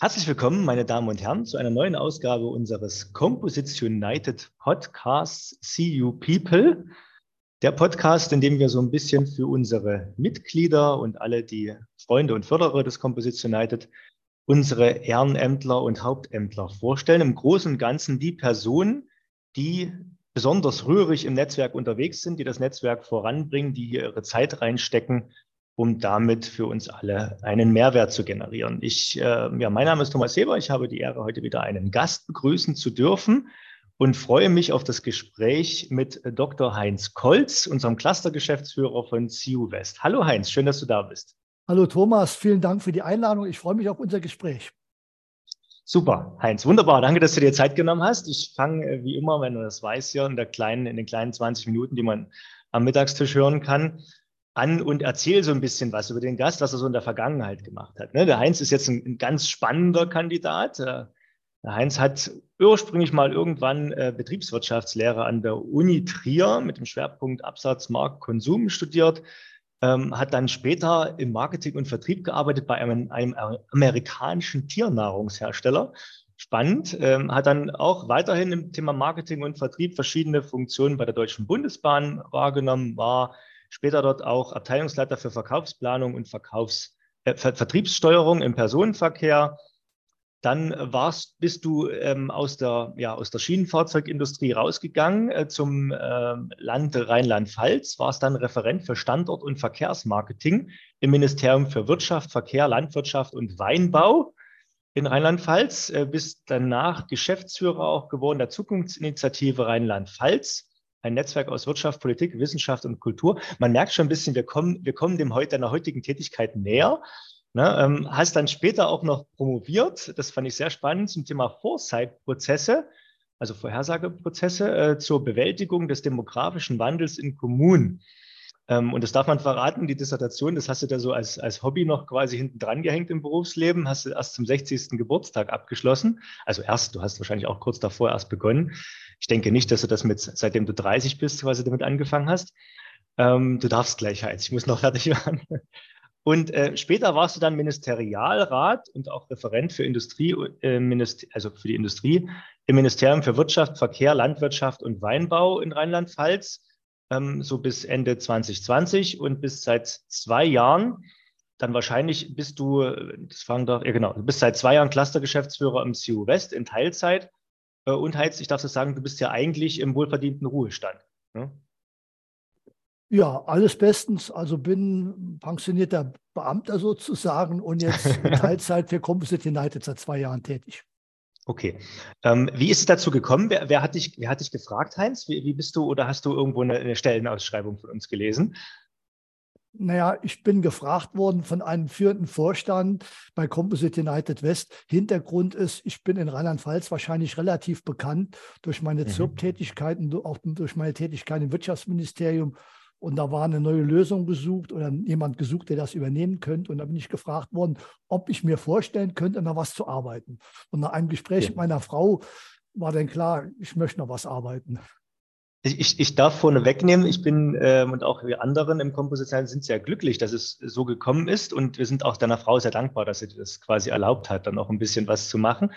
Herzlich willkommen, meine Damen und Herren, zu einer neuen Ausgabe unseres Composites United Podcasts See You People. Der Podcast, in dem wir so ein bisschen für unsere Mitglieder und alle die Freunde und Förderer des Composites United unsere Ehrenämtler und Hauptämtler vorstellen. Im Großen und Ganzen die Personen, die besonders rührig im Netzwerk unterwegs sind, die das Netzwerk voranbringen, die hier ihre Zeit reinstecken um damit für uns alle einen Mehrwert zu generieren. Ich, äh, ja, mein Name ist Thomas Heber. Ich habe die Ehre, heute wieder einen Gast begrüßen zu dürfen und freue mich auf das Gespräch mit Dr. Heinz Kolz, unserem Clustergeschäftsführer von CU West. Hallo Heinz, schön, dass du da bist. Hallo Thomas, vielen Dank für die Einladung. Ich freue mich auf unser Gespräch. Super, Heinz, wunderbar. Danke, dass du dir Zeit genommen hast. Ich fange äh, wie immer, wenn du das weißt, hier in der kleinen, in den kleinen 20 Minuten, die man am Mittagstisch hören kann, an und erzähl so ein bisschen was über den Gast, was er so in der Vergangenheit gemacht hat. Ne? Der Heinz ist jetzt ein, ein ganz spannender Kandidat. Äh, der Heinz hat ursprünglich mal irgendwann äh, Betriebswirtschaftslehre an der Uni Trier mit dem Schwerpunkt Absatz, Markt, Konsum studiert, ähm, hat dann später im Marketing und Vertrieb gearbeitet bei einem, einem amerikanischen Tiernahrungshersteller. Spannend, ähm, hat dann auch weiterhin im Thema Marketing und Vertrieb verschiedene Funktionen bei der Deutschen Bundesbahn wahrgenommen, war später dort auch Abteilungsleiter für Verkaufsplanung und Verkaufs, äh, Ver Vertriebssteuerung im Personenverkehr. Dann warst, bist du ähm, aus, der, ja, aus der Schienenfahrzeugindustrie rausgegangen äh, zum äh, Land Rheinland-Pfalz, warst dann Referent für Standort- und Verkehrsmarketing im Ministerium für Wirtschaft, Verkehr, Landwirtschaft und Weinbau in Rheinland-Pfalz, äh, bist danach Geschäftsführer auch geworden der Zukunftsinitiative Rheinland-Pfalz ein Netzwerk aus Wirtschaft, Politik, Wissenschaft und Kultur. Man merkt schon ein bisschen, wir kommen, wir kommen dem heute deiner heutigen Tätigkeit näher. Ne, ähm, hast dann später auch noch promoviert, das fand ich sehr spannend, zum Thema Foresight-Prozesse, also Vorhersageprozesse äh, zur Bewältigung des demografischen Wandels in Kommunen. Ähm, und das darf man verraten, die Dissertation, das hast du da so als, als Hobby noch quasi hinten dran gehängt im Berufsleben, hast du erst zum 60. Geburtstag abgeschlossen. Also erst, du hast wahrscheinlich auch kurz davor erst begonnen. Ich denke nicht, dass du das mit, seitdem du 30 bist, quasi damit angefangen hast. Ähm, du darfst gleich, Heinz, ich muss noch fertig machen. Und äh, später warst du dann Ministerialrat und auch Referent für Industrie, äh, also für die Industrie im Ministerium für Wirtschaft, Verkehr, Landwirtschaft und Weinbau in Rheinland-Pfalz ähm, so bis Ende 2020 und bis seit zwei Jahren, dann wahrscheinlich bist du, das fangen doch, ja genau, du bist seit zwei Jahren Clustergeschäftsführer im CU West in Teilzeit. Äh, und Heiz, ich darf das sagen, du bist ja eigentlich im wohlverdienten Ruhestand. Ne? Ja, alles bestens. Also bin pensionierter Beamter sozusagen und jetzt Teilzeit für Composite United seit zwei Jahren tätig. Okay. Ähm, wie ist es dazu gekommen? Wer, wer, hat, dich, wer hat dich gefragt, Heinz? Wie, wie bist du oder hast du irgendwo eine, eine Stellenausschreibung von uns gelesen? Naja, ich bin gefragt worden von einem führenden Vorstand bei Composite United West. Hintergrund ist, ich bin in Rheinland-Pfalz wahrscheinlich relativ bekannt durch meine mhm. ZIRP-Tätigkeiten, auch durch meine Tätigkeit im Wirtschaftsministerium und da war eine neue Lösung gesucht oder jemand gesucht, der das übernehmen könnte. Und da bin ich gefragt worden, ob ich mir vorstellen könnte, noch was zu arbeiten. Und nach einem Gespräch ja. mit meiner Frau war dann klar, ich möchte noch was arbeiten. Ich, ich darf vorne wegnehmen, ich bin ähm, und auch wir anderen im Komposition sind sehr glücklich, dass es so gekommen ist und wir sind auch deiner Frau sehr dankbar, dass sie das quasi erlaubt hat, dann auch ein bisschen was zu machen.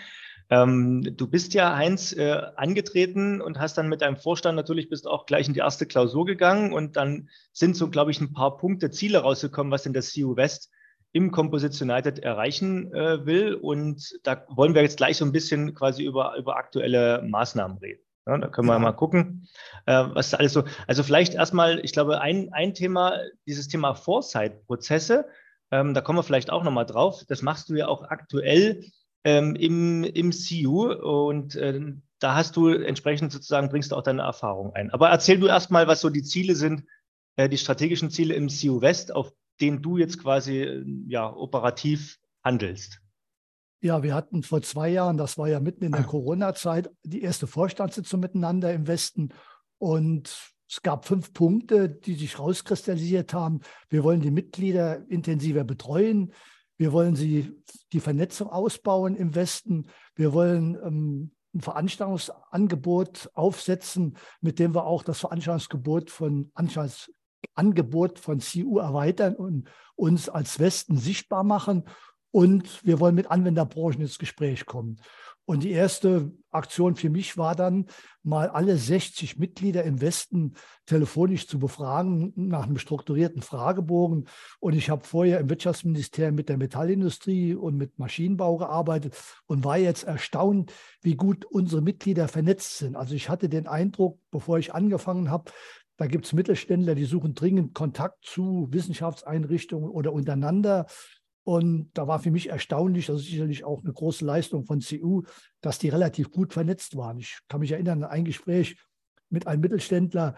Ähm, du bist ja, Heinz, äh, angetreten und hast dann mit deinem Vorstand natürlich bist auch gleich in die erste Klausur gegangen und dann sind so, glaube ich, ein paar Punkte, Ziele rausgekommen, was denn das CU West im Composite United erreichen äh, will. Und da wollen wir jetzt gleich so ein bisschen quasi über, über aktuelle Maßnahmen reden. Ja, da können wir ja. mal gucken, äh, was alles so. Also vielleicht erstmal, ich glaube, ein, ein Thema, dieses Thema Foresight-Prozesse, ähm, da kommen wir vielleicht auch nochmal drauf. Das machst du ja auch aktuell ähm, im, im CU und äh, da hast du entsprechend sozusagen, bringst du auch deine Erfahrung ein. Aber erzähl du erstmal, was so die Ziele sind, äh, die strategischen Ziele im CU West, auf denen du jetzt quasi äh, ja, operativ handelst. Ja, wir hatten vor zwei Jahren, das war ja mitten in der ah. Corona-Zeit, die erste Vorstandssitzung miteinander im Westen. Und es gab fünf Punkte, die sich rauskristallisiert haben. Wir wollen die Mitglieder intensiver betreuen. Wir wollen sie die Vernetzung ausbauen im Westen. Wir wollen ähm, ein Veranstaltungsangebot aufsetzen, mit dem wir auch das Veranstaltungsgebot von Angebot von CU erweitern und uns als Westen sichtbar machen. Und wir wollen mit Anwenderbranchen ins Gespräch kommen. Und die erste Aktion für mich war dann, mal alle 60 Mitglieder im Westen telefonisch zu befragen nach einem strukturierten Fragebogen. Und ich habe vorher im Wirtschaftsministerium mit der Metallindustrie und mit Maschinenbau gearbeitet und war jetzt erstaunt, wie gut unsere Mitglieder vernetzt sind. Also ich hatte den Eindruck, bevor ich angefangen habe, da gibt es Mittelständler, die suchen dringend Kontakt zu Wissenschaftseinrichtungen oder untereinander. Und da war für mich erstaunlich, das ist sicherlich auch eine große Leistung von CU, dass die relativ gut vernetzt waren. Ich kann mich erinnern an ein Gespräch mit einem Mittelständler,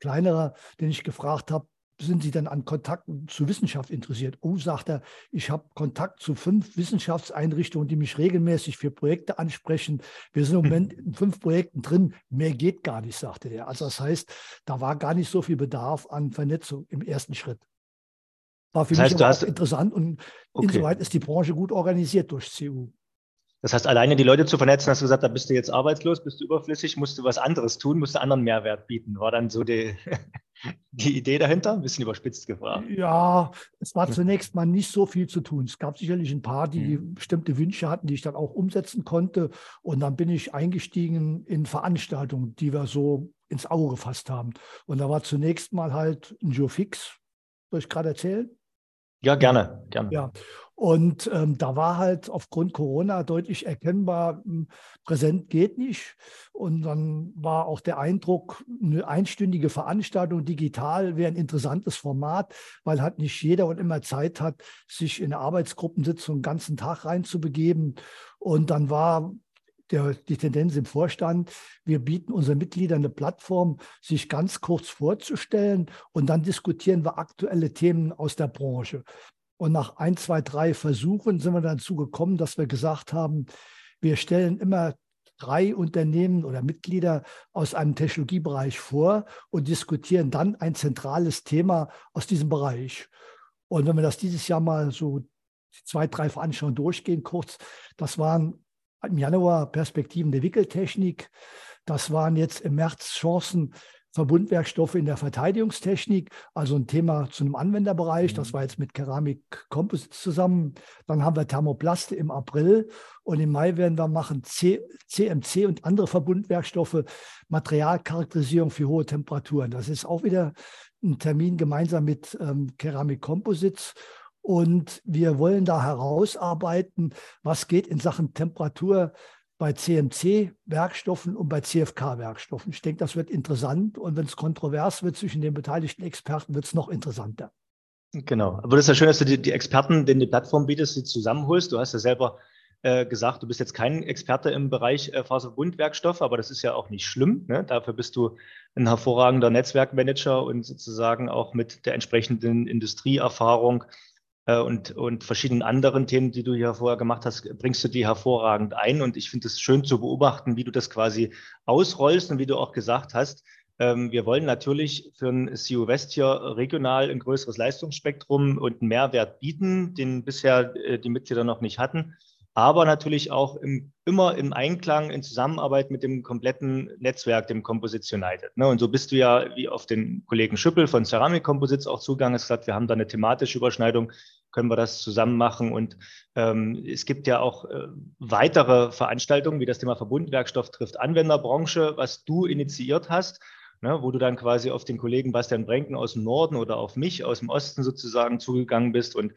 kleinerer, den ich gefragt habe, sind Sie denn an Kontakten zu Wissenschaft interessiert? Oh, sagt er, ich habe Kontakt zu fünf Wissenschaftseinrichtungen, die mich regelmäßig für Projekte ansprechen. Wir sind im Moment in fünf Projekten drin. Mehr geht gar nicht, sagte er. Also das heißt, da war gar nicht so viel Bedarf an Vernetzung im ersten Schritt. War für das heißt, mich auch interessant und okay. insoweit ist die Branche gut organisiert durch CU. Das heißt, alleine die Leute zu vernetzen, hast du gesagt, da bist du jetzt arbeitslos, bist du überflüssig, musst du was anderes tun, musst du anderen Mehrwert bieten. War dann so die, die Idee dahinter? Ein bisschen überspitzt gefragt. Ja, es war zunächst mal nicht so viel zu tun. Es gab sicherlich ein paar, die mhm. bestimmte Wünsche hatten, die ich dann auch umsetzen konnte. Und dann bin ich eingestiegen in Veranstaltungen, die wir so ins Auge gefasst haben. Und da war zunächst mal halt ein Joe Fix, soll ich gerade erzählen? Ja, gerne, gerne. Ja. Und ähm, da war halt aufgrund Corona deutlich erkennbar, hm, präsent geht nicht. Und dann war auch der Eindruck, eine einstündige Veranstaltung digital wäre ein interessantes Format, weil halt nicht jeder und immer Zeit hat, sich in eine Arbeitsgruppensitzung den ganzen Tag reinzubegeben. Und dann war der, die Tendenz im Vorstand, wir bieten unseren Mitgliedern eine Plattform, sich ganz kurz vorzustellen und dann diskutieren wir aktuelle Themen aus der Branche. Und nach ein, zwei, drei Versuchen sind wir dazu gekommen, dass wir gesagt haben, wir stellen immer drei Unternehmen oder Mitglieder aus einem Technologiebereich vor und diskutieren dann ein zentrales Thema aus diesem Bereich. Und wenn wir das dieses Jahr mal so zwei, drei Veranstaltungen durchgehen, kurz, das waren im Januar Perspektiven der Wickeltechnik. Das waren jetzt im März Chancen Verbundwerkstoffe in der Verteidigungstechnik, also ein Thema zu einem Anwenderbereich. Das mhm. war jetzt mit Keramik Composites zusammen. Dann haben wir Thermoplaste im April und im Mai werden wir machen C CMC und andere Verbundwerkstoffe, Materialcharakterisierung für hohe Temperaturen. Das ist auch wieder ein Termin gemeinsam mit ähm, Keramik Composites. Und wir wollen da herausarbeiten, was geht in Sachen Temperatur bei CMC-Werkstoffen und bei CFK-Werkstoffen. Ich denke, das wird interessant. Und wenn es kontrovers wird zwischen den beteiligten Experten, wird es noch interessanter. Genau. Aber das ist ja schön, dass du die, die Experten, denen die Plattform bietest, die zusammenholst. Du hast ja selber äh, gesagt, du bist jetzt kein Experte im Bereich äh, Faserbundwerkstoffe, aber das ist ja auch nicht schlimm. Ne? Dafür bist du ein hervorragender Netzwerkmanager und sozusagen auch mit der entsprechenden Industrieerfahrung und, und verschiedenen anderen Themen, die du hier vorher gemacht hast, bringst du die hervorragend ein. Und ich finde es schön zu beobachten, wie du das quasi ausrollst und wie du auch gesagt hast, ähm, wir wollen natürlich für ein CU West hier regional ein größeres Leistungsspektrum und einen Mehrwert bieten, den bisher äh, die Mitglieder noch nicht hatten aber natürlich auch im, immer im Einklang, in Zusammenarbeit mit dem kompletten Netzwerk, dem Composites United. Ne? Und so bist du ja wie auf den Kollegen Schüppel von Ceramic Composites auch zugegangen, hast gesagt, wir haben da eine thematische Überschneidung, können wir das zusammen machen. Und ähm, es gibt ja auch äh, weitere Veranstaltungen, wie das Thema Verbundwerkstoff trifft Anwenderbranche, was du initiiert hast. Ne, wo du dann quasi auf den Kollegen Bastian Brenken aus dem Norden oder auf mich aus dem Osten sozusagen zugegangen bist und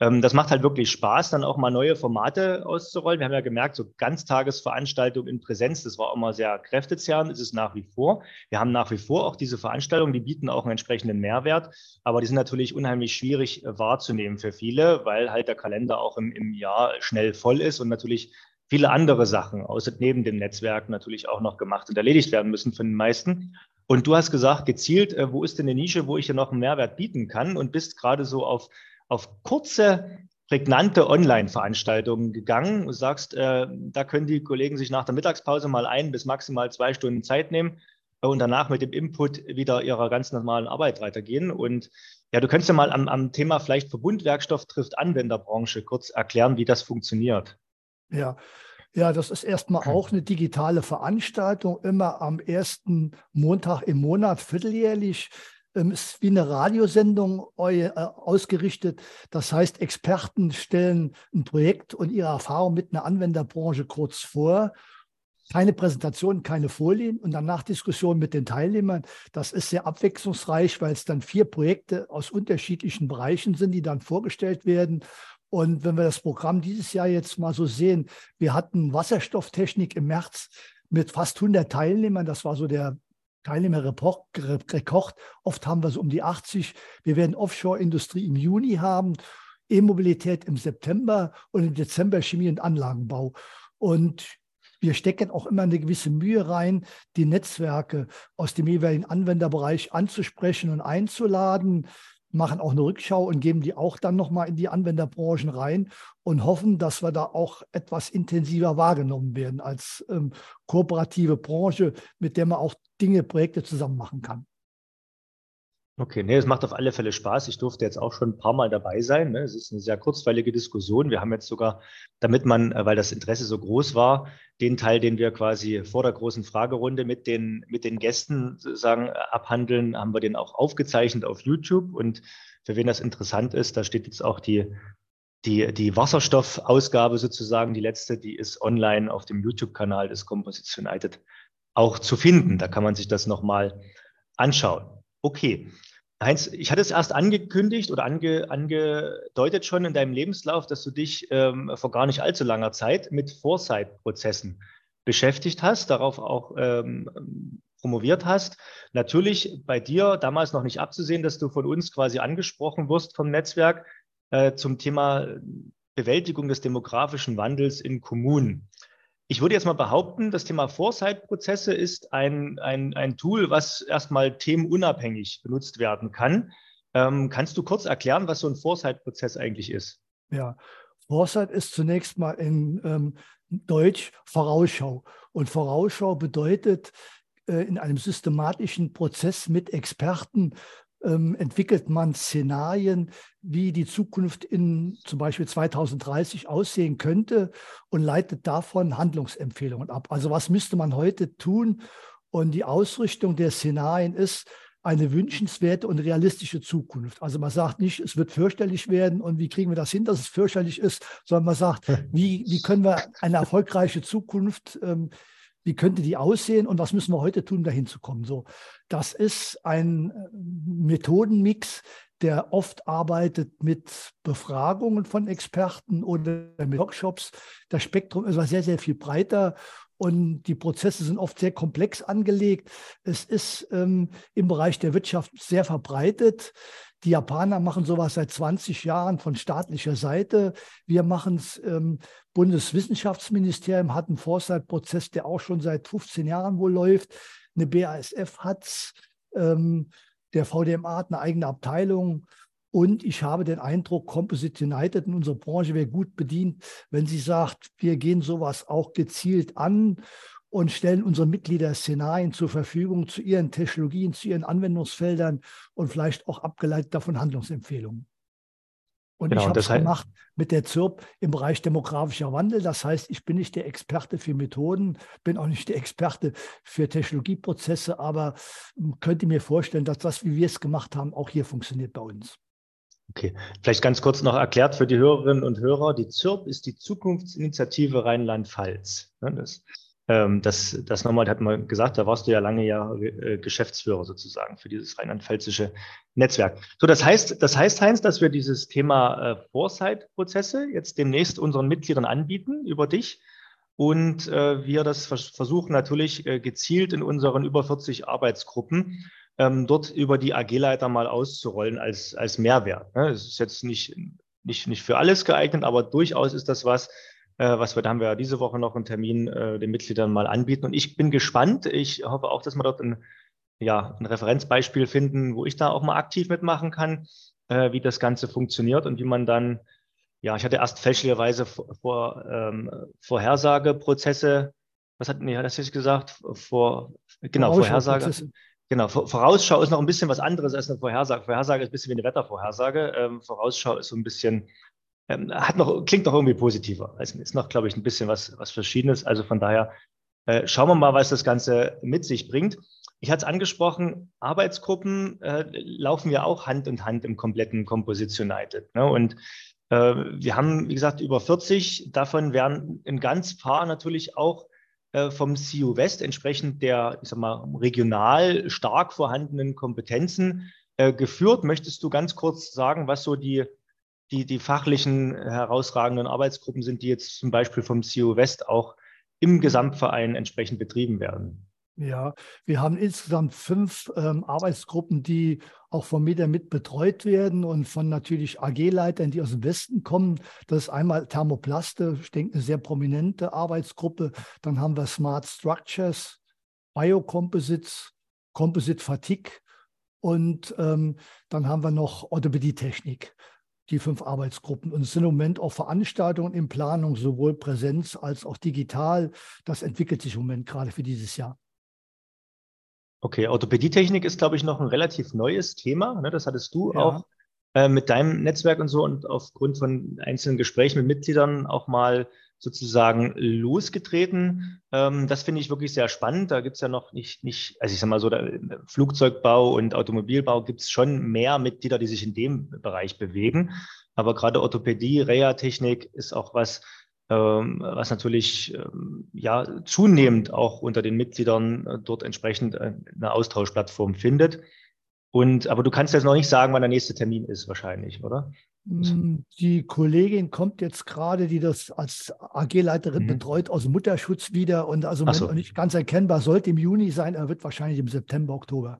ähm, das macht halt wirklich Spaß, dann auch mal neue Formate auszurollen. Wir haben ja gemerkt, so Ganztagesveranstaltungen in Präsenz, das war auch immer sehr kräftezehrend, ist es nach wie vor. Wir haben nach wie vor auch diese Veranstaltungen, die bieten auch einen entsprechenden Mehrwert, aber die sind natürlich unheimlich schwierig äh, wahrzunehmen für viele, weil halt der Kalender auch im, im Jahr schnell voll ist und natürlich viele andere Sachen, außer neben dem Netzwerk natürlich auch noch gemacht und erledigt werden müssen von den meisten. Und du hast gesagt, gezielt, äh, wo ist denn eine Nische, wo ich hier noch einen Mehrwert bieten kann und bist gerade so auf auf kurze, prägnante Online-Veranstaltungen gegangen und sagst, äh, da können die Kollegen sich nach der Mittagspause mal ein bis maximal zwei Stunden Zeit nehmen und danach mit dem Input wieder ihrer ganz normalen Arbeit weitergehen. Und ja, du könntest ja mal am, am Thema vielleicht Verbundwerkstoff trifft Anwenderbranche kurz erklären, wie das funktioniert. Ja, ja, das ist erstmal auch eine digitale Veranstaltung, immer am ersten Montag im Monat, vierteljährlich ist wie eine Radiosendung äh, ausgerichtet. Das heißt, Experten stellen ein Projekt und ihre Erfahrung mit einer Anwenderbranche kurz vor keine Präsentation, keine Folien und danach Diskussion mit den Teilnehmern. Das ist sehr abwechslungsreich, weil es dann vier Projekte aus unterschiedlichen Bereichen sind, die dann vorgestellt werden. Und wenn wir das Programm dieses Jahr jetzt mal so sehen, wir hatten Wasserstofftechnik im März mit fast 100 Teilnehmern. Das war so der Teilnehmerrekord. Oft haben wir so um die 80. Wir werden Offshore-Industrie im Juni haben, E-Mobilität im September und im Dezember Chemie- und Anlagenbau. Und wir stecken auch immer eine gewisse Mühe rein, die Netzwerke aus dem jeweiligen Anwenderbereich anzusprechen und einzuladen, machen auch eine Rückschau und geben die auch dann nochmal in die Anwenderbranchen rein und hoffen, dass wir da auch etwas intensiver wahrgenommen werden als ähm, kooperative Branche, mit der man auch Dinge, Projekte zusammen machen kann. Okay, nee, es macht auf alle Fälle Spaß. Ich durfte jetzt auch schon ein paar Mal dabei sein. Ne? Es ist eine sehr kurzweilige Diskussion. Wir haben jetzt sogar, damit man, äh, weil das Interesse so groß war, den Teil, den wir quasi vor der großen Fragerunde mit den, mit den Gästen sozusagen äh, abhandeln, haben wir den auch aufgezeichnet auf YouTube. Und für wen das interessant ist, da steht jetzt auch die, die, die Wasserstoffausgabe sozusagen, die letzte, die ist online auf dem YouTube-Kanal des Composites United auch zu finden. Da kann man sich das nochmal anschauen. Okay, Heinz, ich hatte es erst angekündigt oder ange, angedeutet schon in deinem Lebenslauf, dass du dich ähm, vor gar nicht allzu langer Zeit mit Foresight-Prozessen beschäftigt hast, darauf auch ähm, promoviert hast. Natürlich bei dir damals noch nicht abzusehen, dass du von uns quasi angesprochen wirst vom Netzwerk äh, zum Thema Bewältigung des demografischen Wandels in Kommunen. Ich würde jetzt mal behaupten, das Thema Foresight-Prozesse ist ein, ein, ein Tool, was erstmal themenunabhängig benutzt werden kann. Ähm, kannst du kurz erklären, was so ein Foresight-Prozess eigentlich ist? Ja, Foresight ist zunächst mal in ähm, Deutsch Vorausschau. Und Vorausschau bedeutet, äh, in einem systematischen Prozess mit Experten ähm, entwickelt man Szenarien, wie die Zukunft in zum Beispiel 2030 aussehen könnte und leitet davon Handlungsempfehlungen ab. Also was müsste man heute tun? Und die Ausrichtung der Szenarien ist, eine wünschenswerte und realistische Zukunft. Also man sagt nicht, es wird fürchterlich werden und wie kriegen wir das hin, dass es fürchterlich ist, sondern man sagt, wie, wie können wir eine erfolgreiche Zukunft ähm, wie könnte die aussehen und was müssen wir heute tun, um dahin zu kommen. So, das ist ein äh, Methodenmix, der oft arbeitet mit Befragungen von Experten oder mit Workshops. Das Spektrum ist sehr, sehr viel breiter und die Prozesse sind oft sehr komplex angelegt. Es ist ähm, im Bereich der Wirtschaft sehr verbreitet. Die Japaner machen sowas seit 20 Jahren von staatlicher Seite. Wir machen es, ähm, Bundeswissenschaftsministerium hat einen Foresight-Prozess, der auch schon seit 15 Jahren wohl läuft. Eine BASF hat es, ähm, der VDMA hat eine eigene Abteilung. Und ich habe den Eindruck, Composite United in unserer Branche wäre gut bedient, wenn sie sagt, wir gehen sowas auch gezielt an und stellen unseren Mitgliedern Szenarien zur Verfügung zu ihren Technologien, zu ihren Anwendungsfeldern und vielleicht auch abgeleitet davon Handlungsempfehlungen. Und genau, ich habe es gemacht mit der ZIRP im Bereich demografischer Wandel. Das heißt, ich bin nicht der Experte für Methoden, bin auch nicht der Experte für Technologieprozesse, aber könnte mir vorstellen, dass das, wie wir es gemacht haben, auch hier funktioniert bei uns. Okay, vielleicht ganz kurz noch erklärt für die Hörerinnen und Hörer. Die ZIRP ist die Zukunftsinitiative Rheinland-Pfalz. Das ähm, das, das nochmal hat man gesagt, da warst du ja lange ja äh, Geschäftsführer sozusagen für dieses rheinland-pfälzische Netzwerk. So, das heißt, das heißt, Heinz, dass wir dieses Thema äh, Foresight-Prozesse jetzt demnächst unseren Mitgliedern anbieten über dich und äh, wir das vers versuchen natürlich äh, gezielt in unseren über 40 Arbeitsgruppen ähm, dort über die AG-Leiter mal auszurollen als, als Mehrwert. Ne? Es ist jetzt nicht, nicht, nicht für alles geeignet, aber durchaus ist das was, äh, was wir, da haben wir diese Woche noch einen Termin äh, den Mitgliedern mal anbieten. Und ich bin gespannt. Ich hoffe auch, dass wir dort ein, ja, ein Referenzbeispiel finden, wo ich da auch mal aktiv mitmachen kann, äh, wie das Ganze funktioniert und wie man dann, ja, ich hatte erst fälschlicherweise vor, vor ähm, Vorhersageprozesse, was hat, nee, das jetzt gesagt? Vor, genau, Vorhersage. Genau, Vorausschau ist noch ein bisschen was anderes als eine Vorhersage. Vorhersage ist ein bisschen wie eine Wettervorhersage. Ähm, Vorausschau ist so ein bisschen ähm, hat noch, klingt noch irgendwie positiver. Also ist noch, glaube ich, ein bisschen was, was Verschiedenes. Also von daher äh, schauen wir mal, was das Ganze mit sich bringt. Ich hatte es angesprochen, Arbeitsgruppen äh, laufen ja auch Hand in Hand im kompletten Composition United. Ne? Und äh, wir haben, wie gesagt, über 40. Davon werden ein ganz paar natürlich auch äh, vom CU West entsprechend der, ich sag mal, regional stark vorhandenen Kompetenzen äh, geführt. Möchtest du ganz kurz sagen, was so die, die, die fachlichen herausragenden Arbeitsgruppen sind, die jetzt zum Beispiel vom CU West auch im Gesamtverein entsprechend betrieben werden? Ja, wir haben insgesamt fünf ähm, Arbeitsgruppen, die auch von mir mit betreut werden und von natürlich AG-Leitern, die aus dem Westen kommen. Das ist einmal Thermoplaste, ich denke, eine sehr prominente Arbeitsgruppe. Dann haben wir Smart Structures, Biocomposites, Composite Fatigue und ähm, dann haben wir noch Orthopädie-Technik die fünf Arbeitsgruppen. Und es sind im Moment auch Veranstaltungen in Planung, sowohl Präsenz als auch digital. Das entwickelt sich im Moment gerade für dieses Jahr. Okay, Orthopädietechnik ist, glaube ich, noch ein relativ neues Thema. Ne? Das hattest du ja. auch äh, mit deinem Netzwerk und so und aufgrund von einzelnen Gesprächen mit Mitgliedern auch mal sozusagen losgetreten. Ähm, das finde ich wirklich sehr spannend. Da gibt es ja noch nicht, nicht, also ich sage mal so, Flugzeugbau und Automobilbau gibt es schon mehr Mitglieder, die sich in dem Bereich bewegen. Aber gerade Orthopädie, Reha-Technik ist auch was, ähm, was natürlich ähm, ja zunehmend auch unter den Mitgliedern äh, dort entsprechend äh, eine Austauschplattform findet. Und aber du kannst jetzt noch nicht sagen, wann der nächste Termin ist, wahrscheinlich, oder? Mm, die Kollegin kommt jetzt gerade, die das als AG-Leiterin mhm. betreut, aus Mutterschutz wieder und also so. nicht ganz erkennbar, sollte im Juni sein, er wird wahrscheinlich im September, Oktober.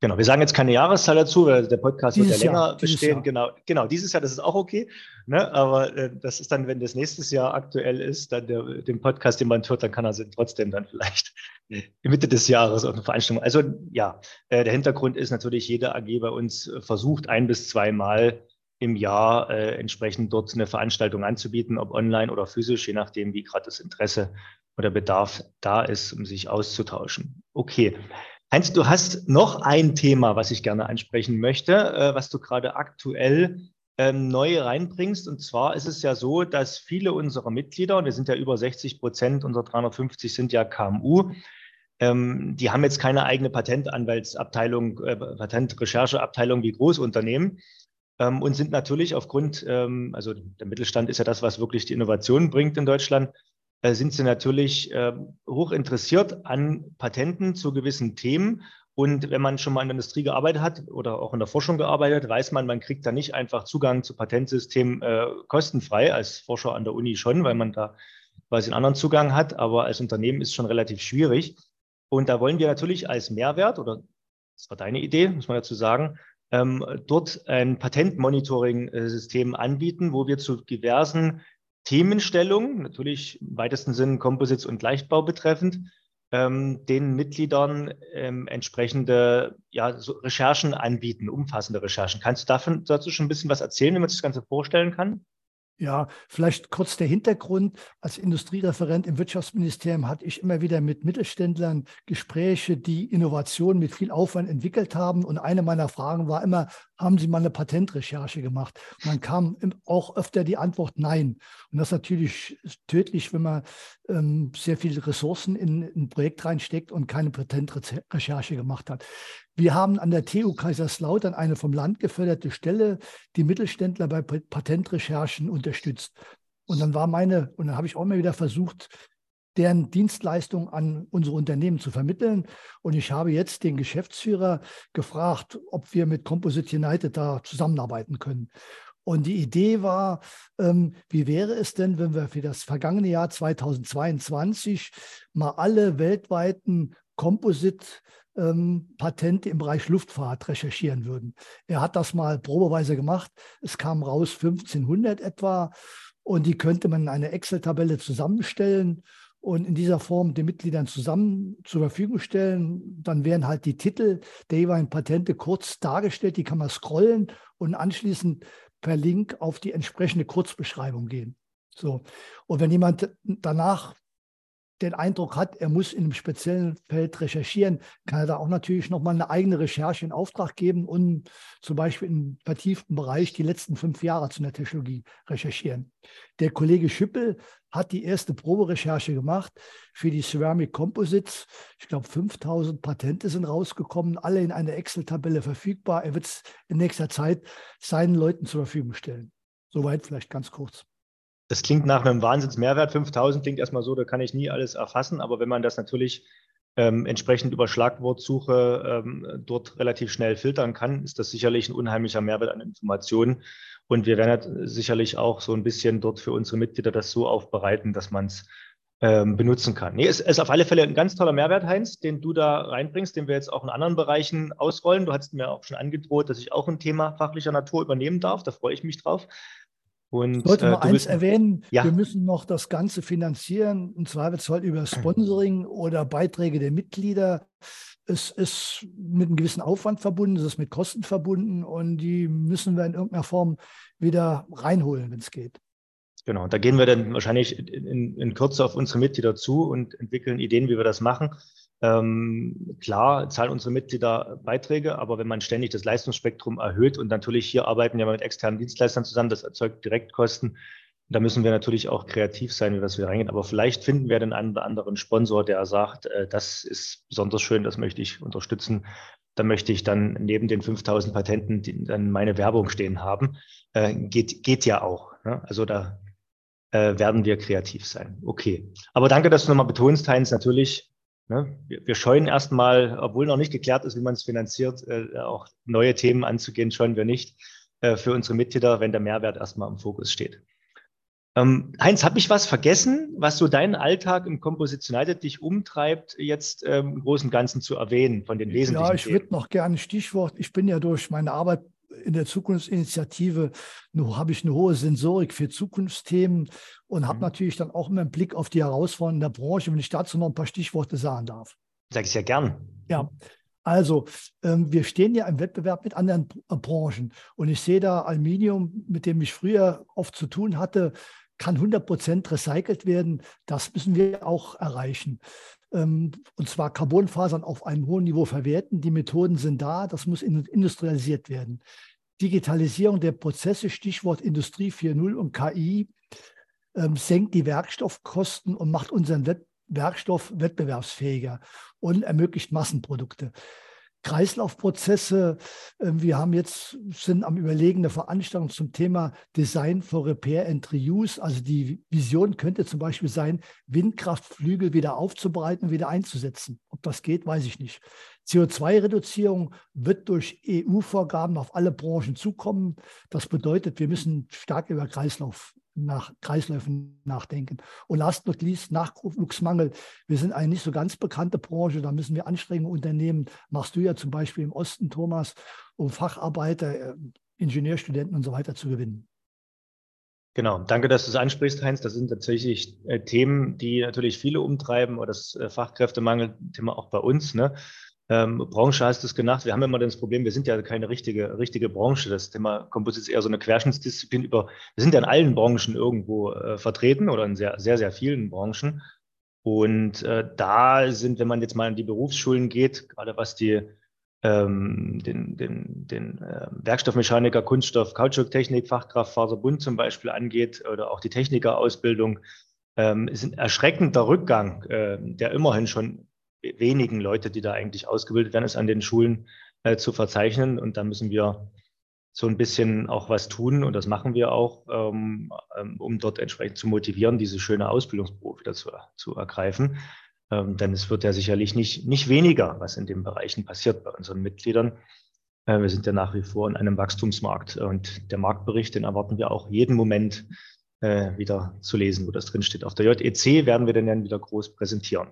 Genau, wir sagen jetzt keine Jahreszahl dazu, weil der Podcast dieses wird ja länger Jahr, bestehen. Genau, genau, dieses Jahr, das ist auch okay. Ne? Aber äh, das ist dann, wenn das nächstes Jahr aktuell ist, dann der, den Podcast, den man hört, dann kann er trotzdem dann vielleicht Mitte des Jahres auf eine Veranstaltung. Also ja, äh, der Hintergrund ist natürlich, jede AG bei uns versucht ein bis zweimal im Jahr äh, entsprechend dort eine Veranstaltung anzubieten, ob online oder physisch, je nachdem, wie gerade das Interesse oder Bedarf da ist, um sich auszutauschen. Okay. Heinz, du hast noch ein Thema, was ich gerne ansprechen möchte, äh, was du gerade aktuell ähm, neu reinbringst. Und zwar ist es ja so, dass viele unserer Mitglieder, und wir sind ja über 60 Prozent unserer 350 sind ja KMU, ähm, die haben jetzt keine eigene Patentanwaltsabteilung, äh, Patentrechercheabteilung wie Großunternehmen ähm, und sind natürlich aufgrund, also der Mittelstand ist ja das, was wirklich die Innovation bringt in Deutschland, äh, sind sie natürlich äh, hoch interessiert an Patenten zu gewissen Themen. Und wenn man schon mal in der Industrie gearbeitet hat oder auch in der Forschung gearbeitet, weiß man, man kriegt da nicht einfach Zugang zu Patentsystemen äh, kostenfrei, als Forscher an der Uni schon, weil man da quasi einen anderen Zugang hat, aber als Unternehmen ist es schon relativ schwierig. Und da wollen wir natürlich als Mehrwert, oder das war deine Idee, muss man dazu sagen, ähm, dort ein Patentmonitoring-System anbieten, wo wir zu diversen Themenstellung, natürlich im weitesten Sinn Composites und Leichtbau betreffend, ähm, den Mitgliedern ähm, entsprechende ja, so Recherchen anbieten, umfassende Recherchen. Kannst du davon, dazu schon ein bisschen was erzählen, wie man sich das Ganze vorstellen kann? Ja, vielleicht kurz der Hintergrund. Als Industriereferent im Wirtschaftsministerium hatte ich immer wieder mit Mittelständlern Gespräche, die Innovationen mit viel Aufwand entwickelt haben. Und eine meiner Fragen war immer, haben Sie mal eine Patentrecherche gemacht? Und dann kam auch öfter die Antwort Nein. Und das ist natürlich tödlich, wenn man ähm, sehr viele Ressourcen in, in ein Projekt reinsteckt und keine Patentrecherche gemacht hat. Wir haben an der TU Kaiserslautern eine vom Land geförderte Stelle, die Mittelständler bei Patentrecherchen unterstützt. Und dann war meine, und dann habe ich auch mal wieder versucht, deren Dienstleistung an unsere Unternehmen zu vermitteln. Und ich habe jetzt den Geschäftsführer gefragt, ob wir mit Composite United da zusammenarbeiten können. Und die Idee war, ähm, wie wäre es denn, wenn wir für das vergangene Jahr 2022 mal alle weltweiten Composite ähm, im Bereich Luftfahrt recherchieren würden. Er hat das mal probeweise gemacht. Es kam raus 1500 etwa und die könnte man in eine Excel-Tabelle zusammenstellen und in dieser Form den Mitgliedern zusammen zur Verfügung stellen. Dann werden halt die Titel der jeweiligen Patente kurz dargestellt, die kann man scrollen und anschließend per Link auf die entsprechende Kurzbeschreibung gehen. So. Und wenn jemand danach den Eindruck hat, er muss in einem speziellen Feld recherchieren, kann er da auch natürlich nochmal eine eigene Recherche in Auftrag geben und zum Beispiel im vertieften Bereich die letzten fünf Jahre zu einer Technologie recherchieren. Der Kollege Schüppel hat die erste Proberecherche gemacht für die Ceramic Composites. Ich glaube, 5000 Patente sind rausgekommen, alle in einer Excel-Tabelle verfügbar. Er wird es in nächster Zeit seinen Leuten zur Verfügung stellen. Soweit vielleicht ganz kurz. Das klingt nach einem Wahnsinnsmehrwert. 5000 klingt erstmal so, da kann ich nie alles erfassen. Aber wenn man das natürlich ähm, entsprechend über Schlagwortsuche ähm, dort relativ schnell filtern kann, ist das sicherlich ein unheimlicher Mehrwert an Informationen. Und wir werden sicherlich auch so ein bisschen dort für unsere Mitglieder das so aufbereiten, dass man es ähm, benutzen kann. Nee, es ist auf alle Fälle ein ganz toller Mehrwert, Heinz, den du da reinbringst, den wir jetzt auch in anderen Bereichen ausrollen. Du hast mir auch schon angedroht, dass ich auch ein Thema fachlicher Natur übernehmen darf. Da freue ich mich drauf. Und, ich sollte äh, mal eins erwähnen, ja. wir müssen noch das Ganze finanzieren, im Zweifelsfall über Sponsoring oder Beiträge der Mitglieder. Es ist mit einem gewissen Aufwand verbunden, es ist mit Kosten verbunden und die müssen wir in irgendeiner Form wieder reinholen, wenn es geht. Genau, da gehen wir dann wahrscheinlich in, in Kürze auf unsere Mitglieder zu und entwickeln Ideen, wie wir das machen. Ähm, klar zahlen unsere Mitglieder Beiträge, aber wenn man ständig das Leistungsspektrum erhöht und natürlich hier arbeiten wir mit externen Dienstleistern zusammen, das erzeugt Direktkosten. Da müssen wir natürlich auch kreativ sein, wie das wir reingehen. Aber vielleicht finden wir den einen oder anderen Sponsor, der sagt, äh, das ist besonders schön, das möchte ich unterstützen. Da möchte ich dann neben den 5000 Patenten die dann meine Werbung stehen haben. Äh, geht, geht ja auch. Ne? Also da äh, werden wir kreativ sein. Okay. Aber danke, dass du nochmal betonst, Heinz. Natürlich Ne? Wir, wir scheuen erstmal, obwohl noch nicht geklärt ist, wie man es finanziert, äh, auch neue Themen anzugehen, scheuen wir nicht äh, für unsere Mitglieder, wenn der Mehrwert erstmal im Fokus steht. Ähm, Heinz, habe ich was vergessen, was so deinen Alltag im Composition United dich umtreibt, jetzt ähm, im Großen und Ganzen zu erwähnen von den wesentlichen Ja, ich würde noch gerne Stichwort. Ich bin ja durch meine Arbeit in der Zukunftsinitiative habe ich eine hohe Sensorik für Zukunftsthemen und habe mhm. natürlich dann auch immer einen Blick auf die Herausforderungen der Branche, wenn ich dazu noch ein paar Stichworte sagen darf. Sag ich ja gern. Ja, also ähm, wir stehen ja im Wettbewerb mit anderen äh, Branchen und ich sehe da Aluminium, mit dem ich früher oft zu tun hatte, kann 100 Prozent recycelt werden. Das müssen wir auch erreichen. Ähm, und zwar Carbonfasern auf einem hohen Niveau verwerten. Die Methoden sind da, das muss industrialisiert werden. Digitalisierung der Prozesse, Stichwort Industrie 4.0 und KI, ähm, senkt die Werkstoffkosten und macht unseren Werkstoff wettbewerbsfähiger und ermöglicht Massenprodukte. Kreislaufprozesse. Ähm, wir haben jetzt, sind am Überlegen eine Veranstaltung zum Thema Design for Repair and Reuse. Also die Vision könnte zum Beispiel sein, Windkraftflügel wieder aufzubereiten wieder einzusetzen. Ob das geht, weiß ich nicht. CO2-Reduzierung wird durch EU-Vorgaben auf alle Branchen zukommen. Das bedeutet, wir müssen stark über Kreislauf nach Kreisläufen nachdenken. Und last but not least, Nachwuchsmangel. Wir sind eine nicht so ganz bekannte Branche, da müssen wir Anstrengungen unternehmen. Machst du ja zum Beispiel im Osten, Thomas, um Facharbeiter, äh, Ingenieurstudenten und so weiter zu gewinnen. Genau, danke, dass du es ansprichst, Heinz. Das sind tatsächlich äh, Themen, die natürlich viele umtreiben, oder das äh, Fachkräftemangel-Thema auch bei uns. Ne? Ähm, Branche hast du es genannt. Wir haben immer das Problem, wir sind ja keine richtige, richtige Branche. Das Thema Komposit ist eher so eine Querschnittsdisziplin über, wir sind ja in allen Branchen irgendwo äh, vertreten oder in sehr, sehr, sehr vielen Branchen. Und äh, da sind, wenn man jetzt mal in die Berufsschulen geht, gerade was die ähm, den, den, den äh, Werkstoffmechaniker, Kunststoff, Kautschuktechnik, Fachkraft, Faserbund zum Beispiel angeht oder auch die Technikerausbildung, ähm, ist ein erschreckender Rückgang, äh, der immerhin schon wenigen Leute, die da eigentlich ausgebildet werden, ist an den Schulen äh, zu verzeichnen. Und da müssen wir so ein bisschen auch was tun und das machen wir auch, ähm, ähm um dort entsprechend zu motivieren, diese schöne Ausbildungsberuf wieder zu, zu ergreifen. Ähm, denn es wird ja sicherlich nicht, nicht weniger, was in den Bereichen passiert bei unseren Mitgliedern. Äh, wir sind ja nach wie vor in einem Wachstumsmarkt und der Marktbericht, den erwarten wir auch jeden Moment äh, wieder zu lesen, wo das drinsteht. Auf der JEC werden wir den dann wieder groß präsentieren.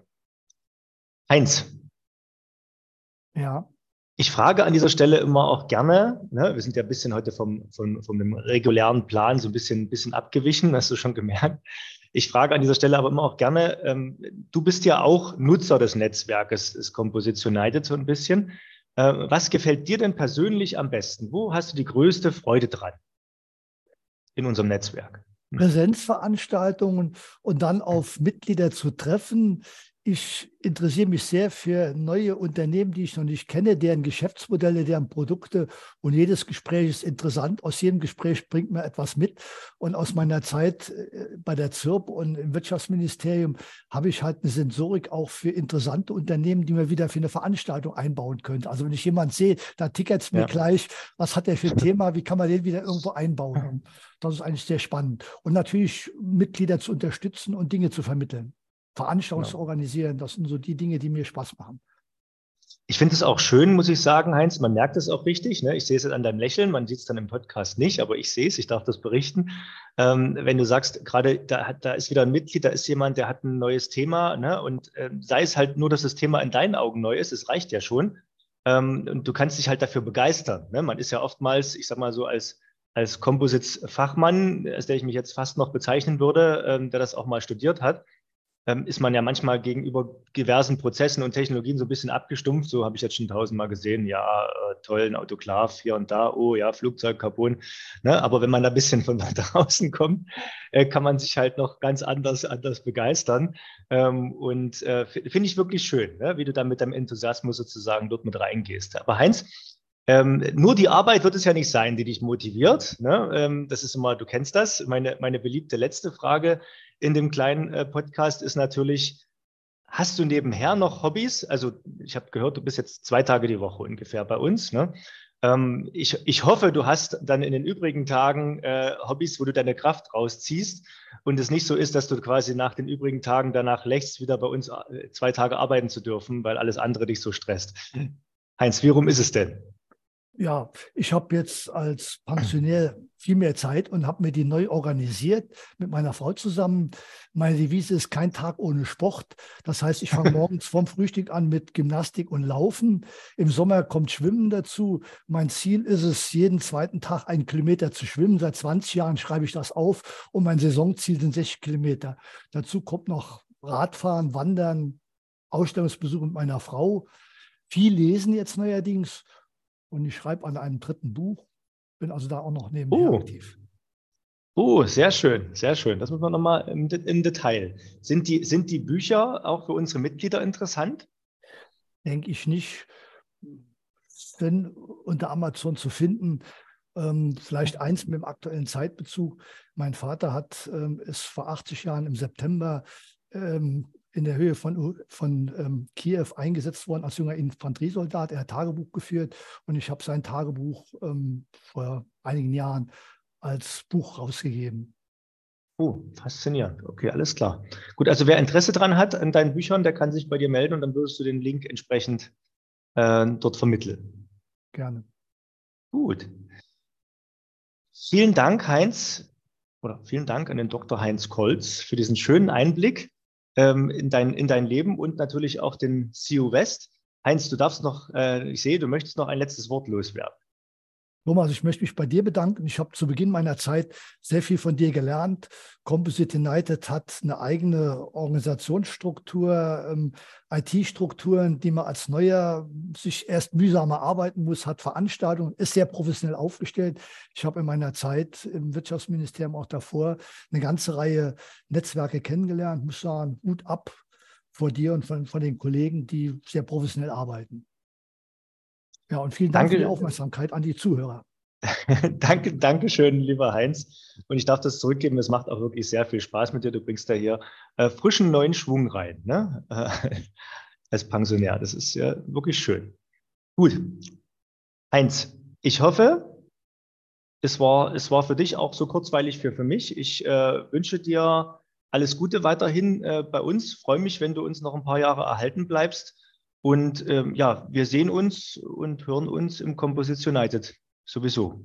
Heinz. Ja. Ich frage an dieser Stelle immer auch gerne, ne, wir sind ja ein bisschen heute vom, vom, vom dem regulären Plan so ein bisschen, bisschen abgewichen, hast du schon gemerkt. Ich frage an dieser Stelle aber immer auch gerne, ähm, du bist ja auch Nutzer des Netzwerkes des Composition United so ein bisschen. Äh, was gefällt dir denn persönlich am besten? Wo hast du die größte Freude dran in unserem Netzwerk? Präsenzveranstaltungen und dann auf Mitglieder zu treffen, ich interessiere mich sehr für neue Unternehmen, die ich noch nicht kenne, deren Geschäftsmodelle, deren Produkte. Und jedes Gespräch ist interessant. Aus jedem Gespräch bringt mir etwas mit. Und aus meiner Zeit äh, bei der ZIRP und im Wirtschaftsministerium habe ich halt eine Sensorik auch für interessante Unternehmen, die man wieder für eine Veranstaltung einbauen könnte. Also wenn ich jemanden sehe, da tickert es mir ja. gleich, was hat der für ein Thema, wie kann man den wieder irgendwo einbauen. das ist eigentlich sehr spannend. Und natürlich Mitglieder zu unterstützen und Dinge zu vermitteln. Veranstaltungen ja. zu organisieren. Das sind so die Dinge, die mir Spaß machen. Ich finde es auch schön, muss ich sagen, Heinz. Man merkt es auch richtig. Ne? Ich sehe es an deinem Lächeln. Man sieht es dann im Podcast nicht, aber ich sehe es. Ich darf das berichten. Ähm, wenn du sagst, gerade da, da, ist wieder ein Mitglied, da ist jemand, der hat ein neues Thema. Ne? Und äh, sei es halt nur, dass das Thema in deinen Augen neu ist, es reicht ja schon. Ähm, und du kannst dich halt dafür begeistern. Ne? Man ist ja oftmals, ich sag mal so, als als Composites-Fachmann, als der ich mich jetzt fast noch bezeichnen würde, ähm, der das auch mal studiert hat, ähm, ist man ja manchmal gegenüber diversen Prozessen und Technologien so ein bisschen abgestumpft. So habe ich jetzt schon tausendmal gesehen, ja, äh, toll, Autoklav hier und da, oh ja, Flugzeug, Carbon. Ne? Aber wenn man da ein bisschen von draußen kommt, äh, kann man sich halt noch ganz anders, anders begeistern. Ähm, und äh, finde ich wirklich schön, ne? wie du da mit deinem Enthusiasmus sozusagen dort mit reingehst. Aber Heinz, ähm, nur die Arbeit wird es ja nicht sein, die dich motiviert. Ne? Ähm, das ist immer, du kennst das. Meine, meine beliebte letzte Frage in dem kleinen äh, Podcast ist natürlich, hast du nebenher noch Hobbys? Also ich habe gehört, du bist jetzt zwei Tage die Woche ungefähr bei uns. Ne? Ähm, ich, ich hoffe, du hast dann in den übrigen Tagen äh, Hobbys, wo du deine Kraft rausziehst und es nicht so ist, dass du quasi nach den übrigen Tagen danach lächst, wieder bei uns äh, zwei Tage arbeiten zu dürfen, weil alles andere dich so stresst. Heinz, wie rum ist es denn? Ja, ich habe jetzt als Pensionär viel mehr Zeit und habe mir die neu organisiert mit meiner Frau zusammen. Meine Devise ist kein Tag ohne Sport. Das heißt, ich fange morgens vorm Frühstück an mit Gymnastik und Laufen. Im Sommer kommt Schwimmen dazu. Mein Ziel ist es, jeden zweiten Tag einen Kilometer zu schwimmen. Seit 20 Jahren schreibe ich das auf und mein Saisonziel sind 60 Kilometer. Dazu kommt noch Radfahren, Wandern, Ausstellungsbesuch mit meiner Frau. Viel lesen jetzt neuerdings und ich schreibe an einem dritten Buch, bin also da auch noch nebenher oh. aktiv. Oh, sehr schön, sehr schön. Das muss man nochmal im, im Detail. Sind die, sind die Bücher auch für unsere Mitglieder interessant? Denke ich nicht. Wenn unter Amazon zu finden, ähm, vielleicht eins mit dem aktuellen Zeitbezug. Mein Vater hat, ähm, ist vor 80 Jahren im September ähm, in der Höhe von, von ähm, Kiew eingesetzt worden als junger Infanteriesoldat. Er hat Tagebuch geführt und ich habe sein Tagebuch ähm, vor einigen Jahren als Buch rausgegeben. Oh, faszinierend. Okay, alles klar. Gut, also wer Interesse daran hat an deinen Büchern, der kann sich bei dir melden und dann würdest du den Link entsprechend äh, dort vermitteln. Gerne. Gut. Vielen Dank, Heinz, oder vielen Dank an den Dr. Heinz Kolz für diesen schönen Einblick ähm, in, dein, in dein Leben und natürlich auch den CU West. Heinz, du darfst noch, äh, ich sehe, du möchtest noch ein letztes Wort loswerden. Thomas, ich möchte mich bei dir bedanken. Ich habe zu Beginn meiner Zeit sehr viel von dir gelernt. Composite United hat eine eigene Organisationsstruktur, ähm, IT-Strukturen, die man als Neuer sich erst mühsam erarbeiten muss, hat Veranstaltungen, ist sehr professionell aufgestellt. Ich habe in meiner Zeit im Wirtschaftsministerium auch davor eine ganze Reihe Netzwerke kennengelernt. Muss sagen, Hut ab vor dir und von, von den Kollegen, die sehr professionell arbeiten. Ja, und vielen Dank Danke. für die Aufmerksamkeit an die Zuhörer. danke, danke schön, lieber Heinz. Und ich darf das zurückgeben. Es macht auch wirklich sehr viel Spaß mit dir. Du bringst da hier äh, frischen neuen Schwung rein, ne? Äh, als Pensionär. Das ist ja wirklich schön. Gut. Heinz, ich hoffe, es war, es war für dich auch so kurzweilig wie für mich. Ich äh, wünsche dir alles Gute weiterhin äh, bei uns. Freue mich, wenn du uns noch ein paar Jahre erhalten bleibst. Und ähm, ja, wir sehen uns und hören uns im Composition United sowieso.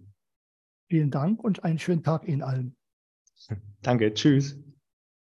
Vielen Dank und einen schönen Tag Ihnen allen. Danke, tschüss.